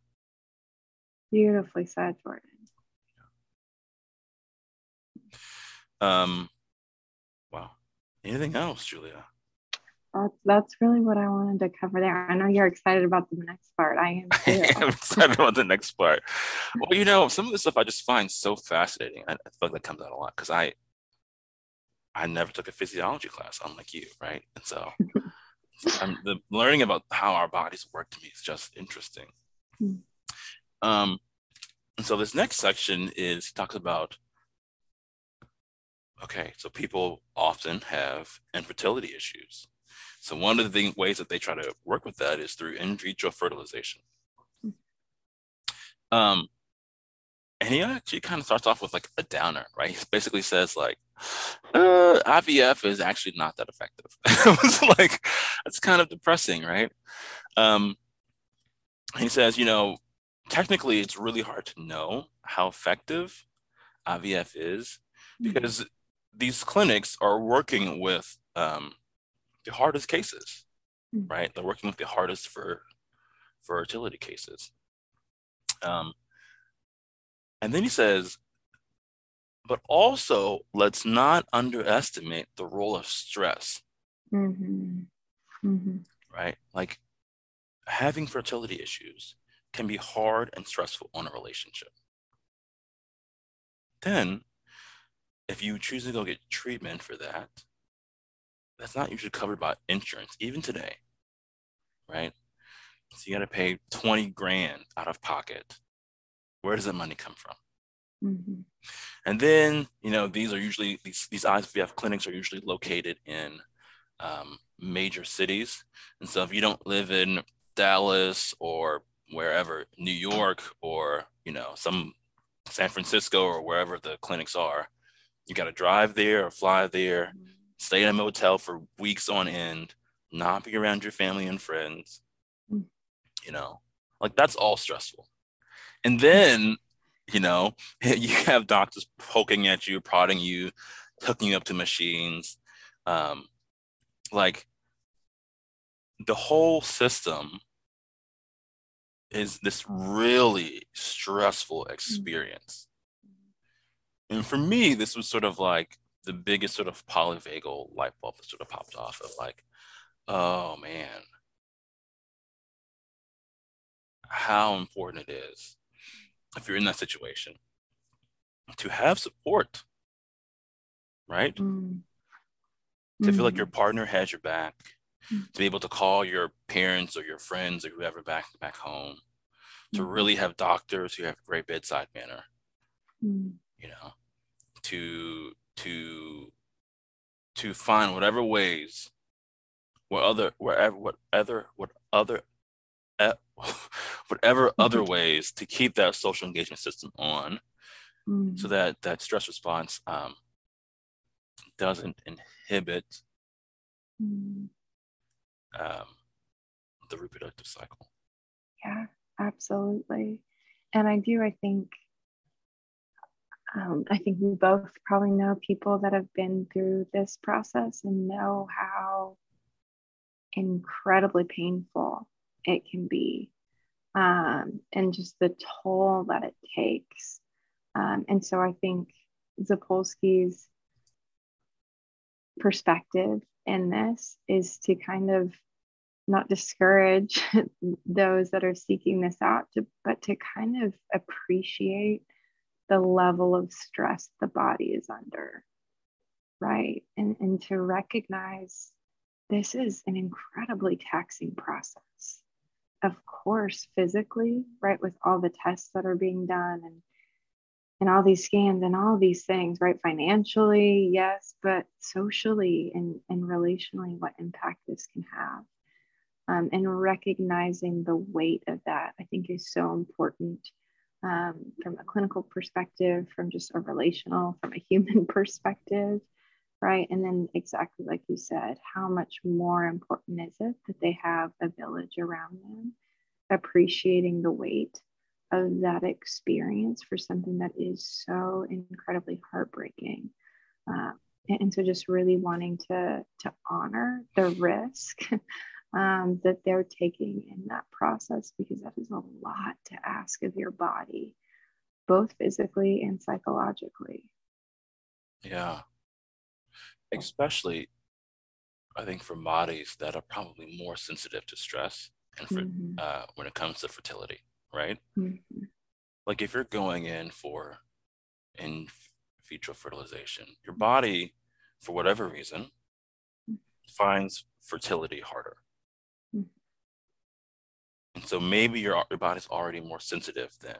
Beautifully said, Jordan. Um, wow. Anything else, Julia? That's that's really what I wanted to cover there. I know you're excited about the next part. I am [laughs] too. I'm excited about the next part. Well, you know, some of the stuff I just find so fascinating. I, I feel like that comes out a lot because I I never took a physiology class, unlike you, right? And so [laughs] I'm the learning about how our bodies work to me is just interesting. Hmm. Um, and so this next section is he talks about okay, so people often have infertility issues. So one of the ways that they try to work with that is through in vitro fertilization. Um, and he actually kind of starts off with like a downer, right? He basically says like, uh, IVF is actually not that effective. [laughs] it was like, it's kind of depressing, right? Um, he says, you know, technically it's really hard to know how effective IVF is because these clinics are working with um, the hardest cases, Mm. right? They're working with the hardest for fertility cases. Um, and then he says, but also let's not underestimate the role of stress, hmm hmm right? Like having fertility issues can be hard and stressful on a relationship. Then, if you choose to go get treatment for that, that's not usually covered by insurance, even today, right? So you got to pay 20 grand out of pocket. Where does that money come from? hmm And then, you know, these are usually, these, these IVF clinics are usually located in um, major cities. And so if you don't live in Dallas or wherever, New York or, you know, some San Francisco or wherever the clinics are, you got to drive there or fly there, stay in a motel for weeks on end, not be around your family and friends. Mm. You know, like that's all stressful. And then, you know, [laughs] you have doctors poking at you, prodding you, hooking you up to machines. Um, like the whole system is this really stressful mm-hmm. experience. And for me, this was sort of like the biggest sort of polyvagal light bulb that sort of popped off of like, oh man, how important it is if you're in that situation to have support, right? Mm. To feel like your mm. partner has your back, mm. to be able to call your parents or your friends or whoever back back home, to mm. really have doctors who have great bedside manner, mm. you know, to to to find whatever ways, what other wherever what other what [laughs] other whatever other ways to keep that social engagement system on mm. so that that stress response um, doesn't inhibit mm. um, the reproductive cycle yeah absolutely and i do i think um, i think we both probably know people that have been through this process and know how incredibly painful it can be um, and just the toll that it takes. Um, and so I think Sapolsky's perspective in this is to kind of not discourage [laughs] those that are seeking this out, to, but to kind of appreciate the level of stress the body is under, right? And, and to recognize this is an incredibly taxing process. Of course physically right with all the tests that are being done and and all these scans and all these things right? Financially yes but socially and and relationally what impact this can have. Um, and recognizing the weight of that i think is so important um, from a clinical perspective from just a relational from a human [laughs] perspective right? And then, exactly like you said, how much more important is it that they have a village around them, appreciating the weight of that experience for something that is so incredibly heartbreaking. Uh, and so, just really wanting to, to honor the risk [laughs] um, that they're taking in that process because that is a lot to ask of your body, both physically and psychologically. Yeah especially I think for bodies that are probably more sensitive to stress and for mm-hmm. uh, when it comes to fertility, right? Mm-hmm. Like if you're going in for in vitro fertilization, your body, for whatever reason, finds fertility harder. Mm-hmm. And so maybe your your body's already more sensitive then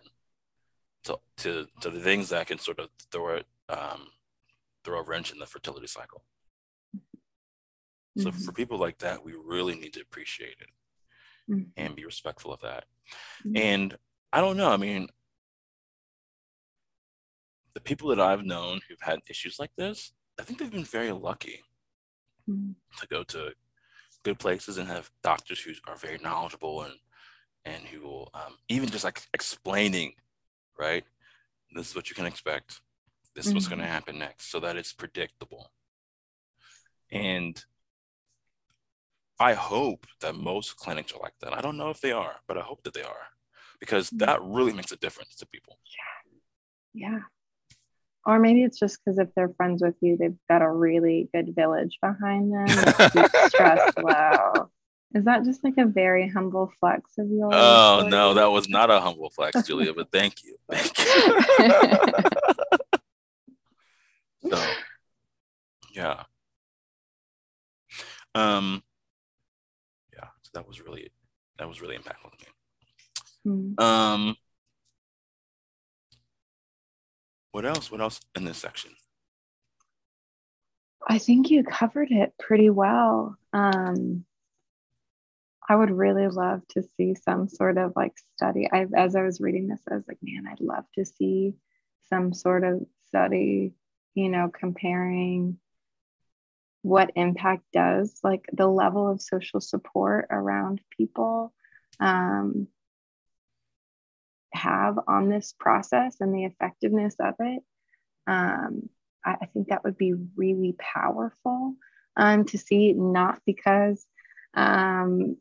to to, to the things that can sort of throw it um, throw a wrench in the fertility cycle. Mm-hmm. So for people like that, we really need to appreciate it mm-hmm. and be respectful of that. Mm-hmm. And I don't know, I mean, the people that I've known who've had issues like this, I think they've been very lucky mm-hmm. to go to good places and have doctors who are very knowledgeable and and who will um, even just like explaining, right? This is what you can expect this is what's going to mm-hmm. happen next so that it's predictable and i hope that most clinics are like that i don't know if they are but i hope that they are because mm-hmm. that really makes a difference to people yeah yeah or maybe it's just because if they're friends with you they've got a really good village behind them [laughs] stress low is that just like a very humble flex of yours? Oh no, that was not a humble flex, Julia. But thank you, [laughs] thank you. [laughs] So yeah. Um yeah, so that was really that was really impactful to me. Mm. Um what else? What else in this section? I think you covered it pretty well. Um, I would really love to see some sort of like study. I, as I was reading this, I was like, man, I'd love to see some sort of study you know, comparing what impact does, like the level of social support around people um, have on this process and the effectiveness of it. Um, I, I, think that would be really powerful um, to see, not because, um,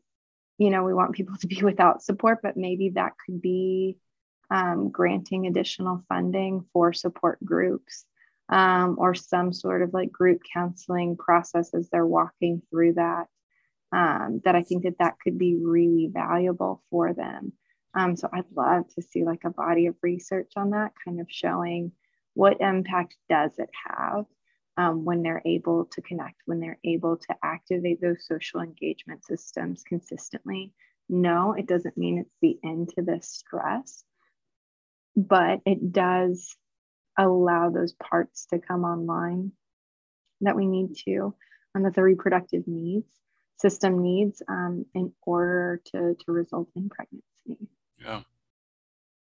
you know, we want people [laughs] to be without support, but maybe that could be um, granting additional funding for support groups um, or some sort of like group counseling process as they're walking through that. Um, that I think that that could be really valuable for them. Um, so I'd love to see like a body of research on that, kind of showing what impact does it have um, when they're able to connect, when they're able to activate those social engagement systems consistently. No, it doesn't mean it's the end to this stress, but it does allow those parts to come online that we need to, and that the reproductive needs system needs um, in order to, to result in pregnancy. Yeah.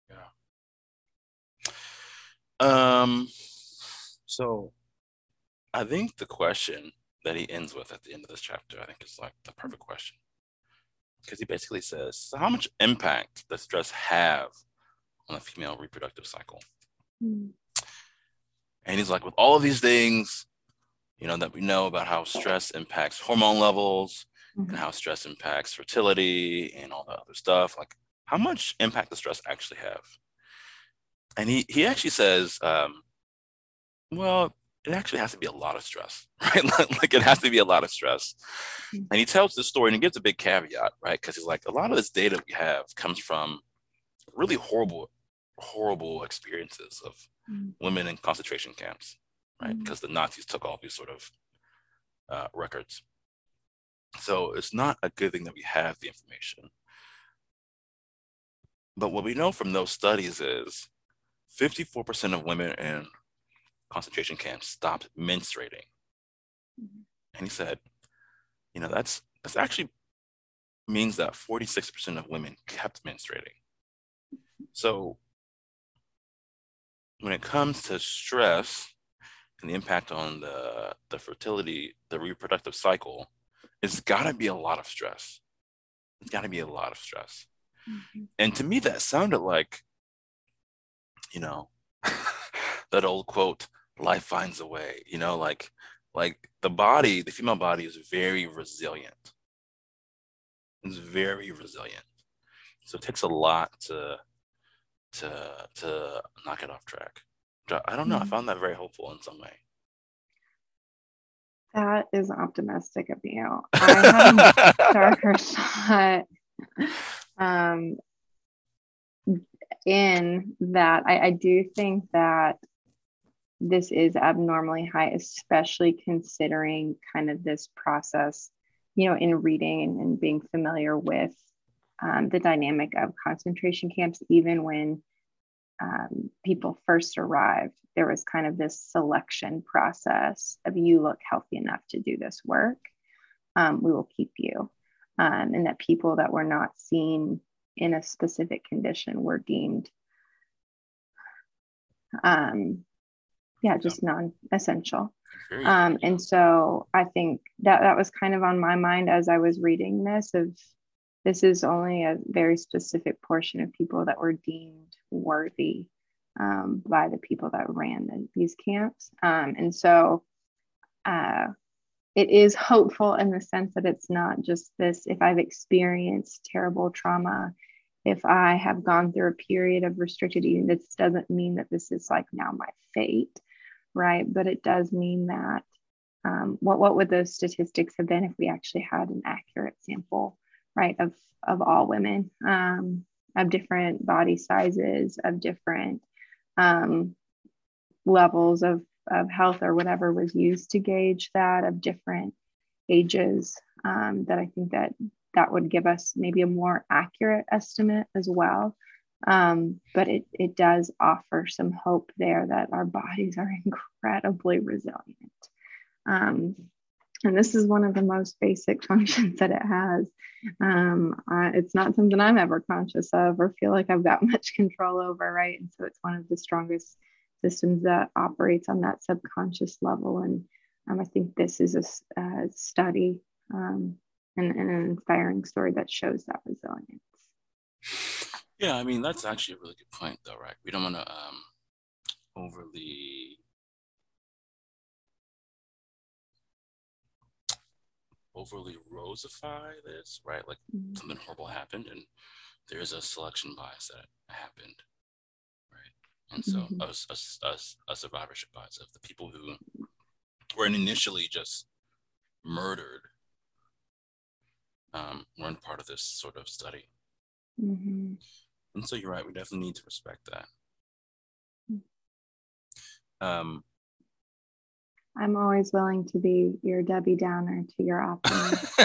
Yeah. Um, so I think the question that he ends with at the end of this chapter, I think is like the perfect question. Because he basically says, so how much impact does stress have on the female reproductive cycle? Mm. And he's like, with all of these things, you know, that we know about how stress impacts hormone levels mm-hmm. and how stress impacts fertility and all that other stuff. Like, how much impact does stress actually have? And he he actually says, um, well, it actually has to be a lot of stress, [laughs] right? like it has to be a lot of stress. Mm-hmm. And he tells this story and he gives a big caveat, right? Because he's like, a lot of this data we have comes from really horrible, horrible experiences of mm-hmm. women in concentration camps, right? Mm-hmm. Because the Nazis took all these sort of uh, records. So it's not a good thing that we have the information. But what we know from those studies is 54% of women in concentration camps stopped menstruating. Mm-hmm. And he said, you know, that's that's actually means that 46% of women kept menstruating. So when it comes to stress and the impact on the, the fertility, the reproductive cycle, it's gotta be a lot of stress. It's gotta be a lot of stress. Mm-hmm. And to me, that sounded like, you know, [laughs] that old quote, life finds a way, you know, like, like the body, the female body is very resilient. It's very resilient. So it takes a lot to to to knock it off track. I don't know. I mm-hmm. found that very hopeful in some way. That is optimistic of you. I have a darker [laughs] thought um, in that I, I do think that this is abnormally high, especially considering kind of this process, you know, in reading and, being familiar with um, the dynamic of concentration camps, even when um, people first arrived, there was kind of this selection process of you look healthy enough to do this work, um, we will keep you. Um, and that people that were not seen in a specific condition were deemed, um, yeah, just non essential. Um, and so I think that that was kind of on my mind as I was reading this of this is only a very specific portion of people that were deemed worthy um, by the people that ran the, these camps. Um, and so uh, it is hopeful in the sense that it's not just this if I've experienced terrible trauma, if I have gone through a period of restricted eating, this doesn't mean that this is like now my fate, right? But it does mean that um, what, what would those statistics have been if we actually had an accurate sample right of of all women um, of different body sizes of different um, levels of of health or whatever was used to gauge that of different ages um, that i think that that would give us maybe a more accurate estimate as well um, but it, it does offer some hope there that our bodies are [laughs] incredibly resilient um, and this is one of the most basic [laughs] functions that it has. Um, uh, it's not something I'm ever conscious of or feel like I've got [laughs] much control over, right? And so it's one of the strongest systems that operates on that subconscious level. And um, I think this is a, a study um, and, and, an inspiring story that shows that resilience. Yeah, I mean that's actually a really good point, though, right? We don't want to um, overly overly rosify this, right? Like mm-hmm. something horrible happened, and there's a selection bias that happened and so mm-hmm. us, us, us, a survivorship bias of the people who were initially just murdered um, weren't part of this sort of study. Mm-hmm. And so you're right, we definitely need to respect that. Mm. Um, I'm always willing to be your Debbie Downer to your [laughs] optimist.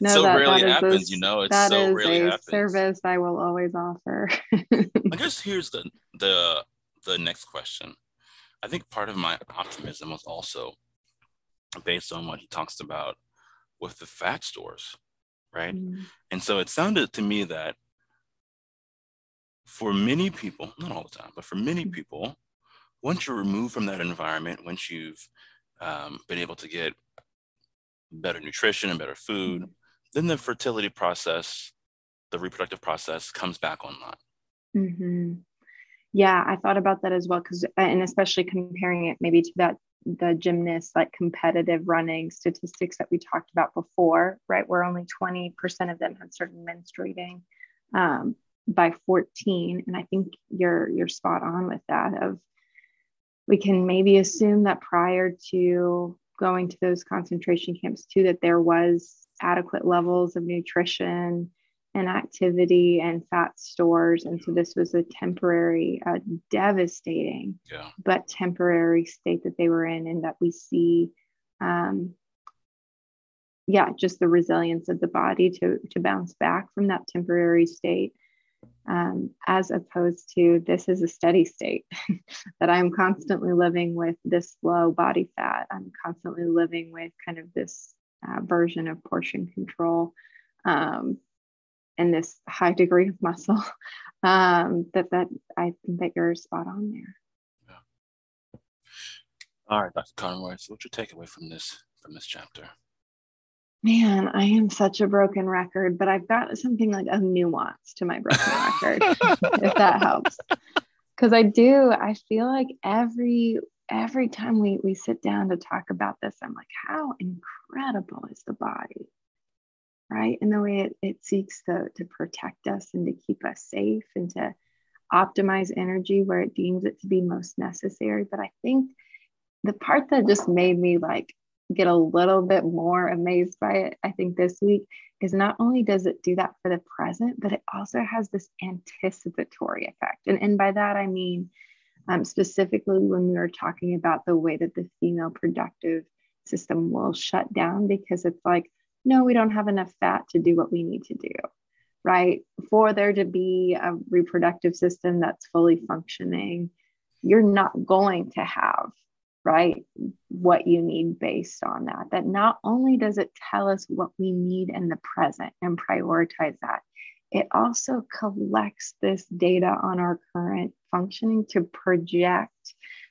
No, so that, rarely that happens, a, you know. It's that so is rarely a happens. service I will always offer. I guess here's the the the next question. I think part of my optimism was also based on what he talks about with the fat stores, right? Mm. And so it sounded to me that for many people, not all the time, but for many mm. people, once you're removed from that environment, once you've um, been able to get better nutrition and better food, mm. Then the fertility process, the reproductive process comes back online. Mm-hmm. Yeah, I thought about that as well because, and especially comparing it maybe to that the gymnast like competitive running statistics that we talked about before, right? Where only 20% of them had started menstruating um, by 14. And I think you're you're spot on with that of we can maybe assume that prior to going to those concentration camps too, that there was adequate levels of nutrition and activity and fat stores. And so this was a temporary, uh, devastating, yeah. but temporary state that they were in, and that we see, um, yeah, just the resilience of the body to to bounce back from that temporary state. Um, as opposed to this is a steady state [laughs] that I'm constantly living with this low body fat. I'm constantly living with kind of this uh, version of portion control. Um, and this high degree of muscle [laughs] um, that that I think that you're spot on there. Yeah. All right, Dr. Conroy. So, what's your takeaway from this from this chapter? Man, I am such a broken record, but I've got something like a nuance to my broken record, [laughs] if that helps. Because I do, I feel like every every time we we sit down to talk about this, I'm like, how incredible is the body? right? And the way it, it seeks to, to protect us and to keep us safe and to optimize energy where it deems it to be most necessary. But I think the part that just made me like get a little bit more amazed by it, I think this week, is not only does it do that for the present, but it also has this anticipatory effect. And, and by that, I mean um, specifically when we were talking about the way that the female productive system will shut down, because it's like, no, we don't have enough fat to do what we need to do, right? For there to be a reproductive system that's fully functioning, you're not going to have, right, what you need based on that. That not only does it tell us what we need in the present and prioritize that, it also collects this data on our current functioning to project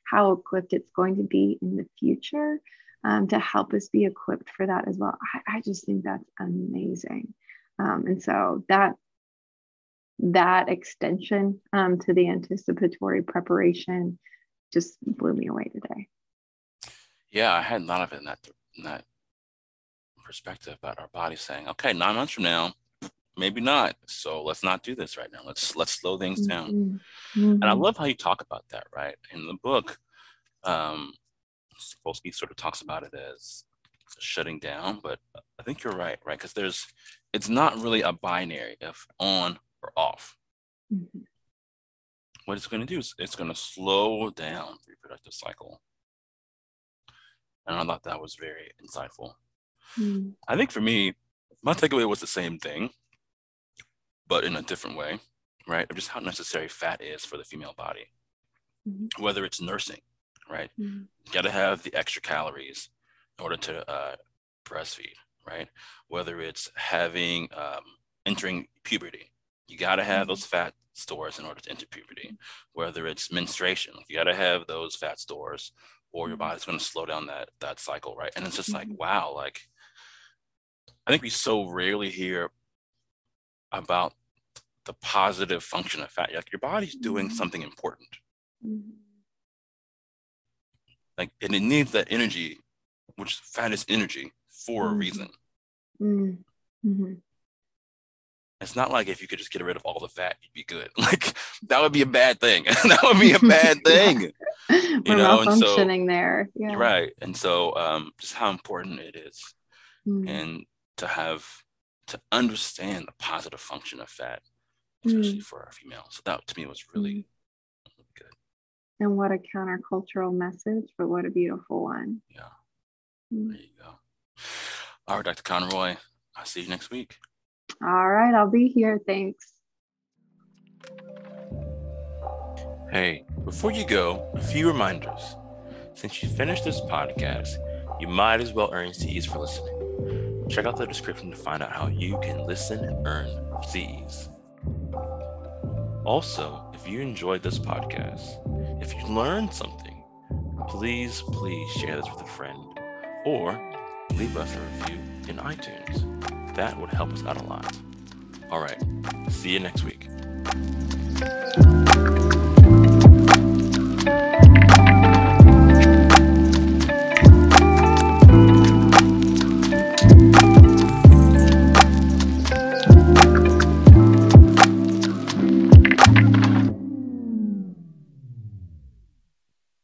how equipped it's going to be in the future um, to help us be equipped for that as well. I, I just think that's amazing. Um, and so that that extension um, to the anticipatory preparation just blew me away today. Yeah, I hadn't thought of it in that in that perspective about our body saying, okay, nine months from now, maybe not. So let's not do this right now. Let's let's slow things down. Mm-hmm. Mm-hmm. And I love how you talk about that, right? In the book, um, Sapolsky sort of talks about it as shutting down, but I think you're right, right? Because there's, it's not really a binary of on or off. Mm-hmm. What it's going to do is it's going to slow down the reproductive cycle. And I thought that was very insightful. Mm-hmm. I think for me, my takeaway was the same thing, but in a different way, right? Of just how necessary fat is for the female body, mm-hmm. whether it's nursing, right? Mm-hmm. You got to have the extra calories in order to uh, breastfeed, right? Whether it's having um, entering puberty, you got to have mm-hmm. those fat stores in order to enter puberty. Whether it's menstruation, you got to have those fat stores, or your mm-hmm. body's going to slow down that that cycle, right? And it's just like, mm-hmm. wow, like I think we so rarely hear about the positive function of fat. Like your body's doing mm-hmm. something important. Mm-hmm like and it needs that energy which fat is energy for mm-hmm. a reason. Mm-hmm. It's not like if you could just get rid of all the fat, you'd be good. [laughs] Like that would be a bad thing. [laughs] that would be a bad [laughs] thing. you We're know, and so, there. Yeah. Right. And so um, just how important it is. Mm. And to have to understand the positive function of fat, especially mm. for our females. So that to me was really, mm. really good. And what a countercultural message, but what a beautiful one. Yeah. Mm. There you go. All right, Dr. Conroy. I'll see you next week. All right, I'll be here. Thanks. Hey, before you go, a few reminders. Since you finished this podcast, you might as well earn CEs for listening. Check out the description to find out how you can listen and earn CEs. Also, if you enjoyed this podcast, if you learned something, please, please share this with a friend or leave us a review in iTunes. That would help us out a lot. All right, see you next week.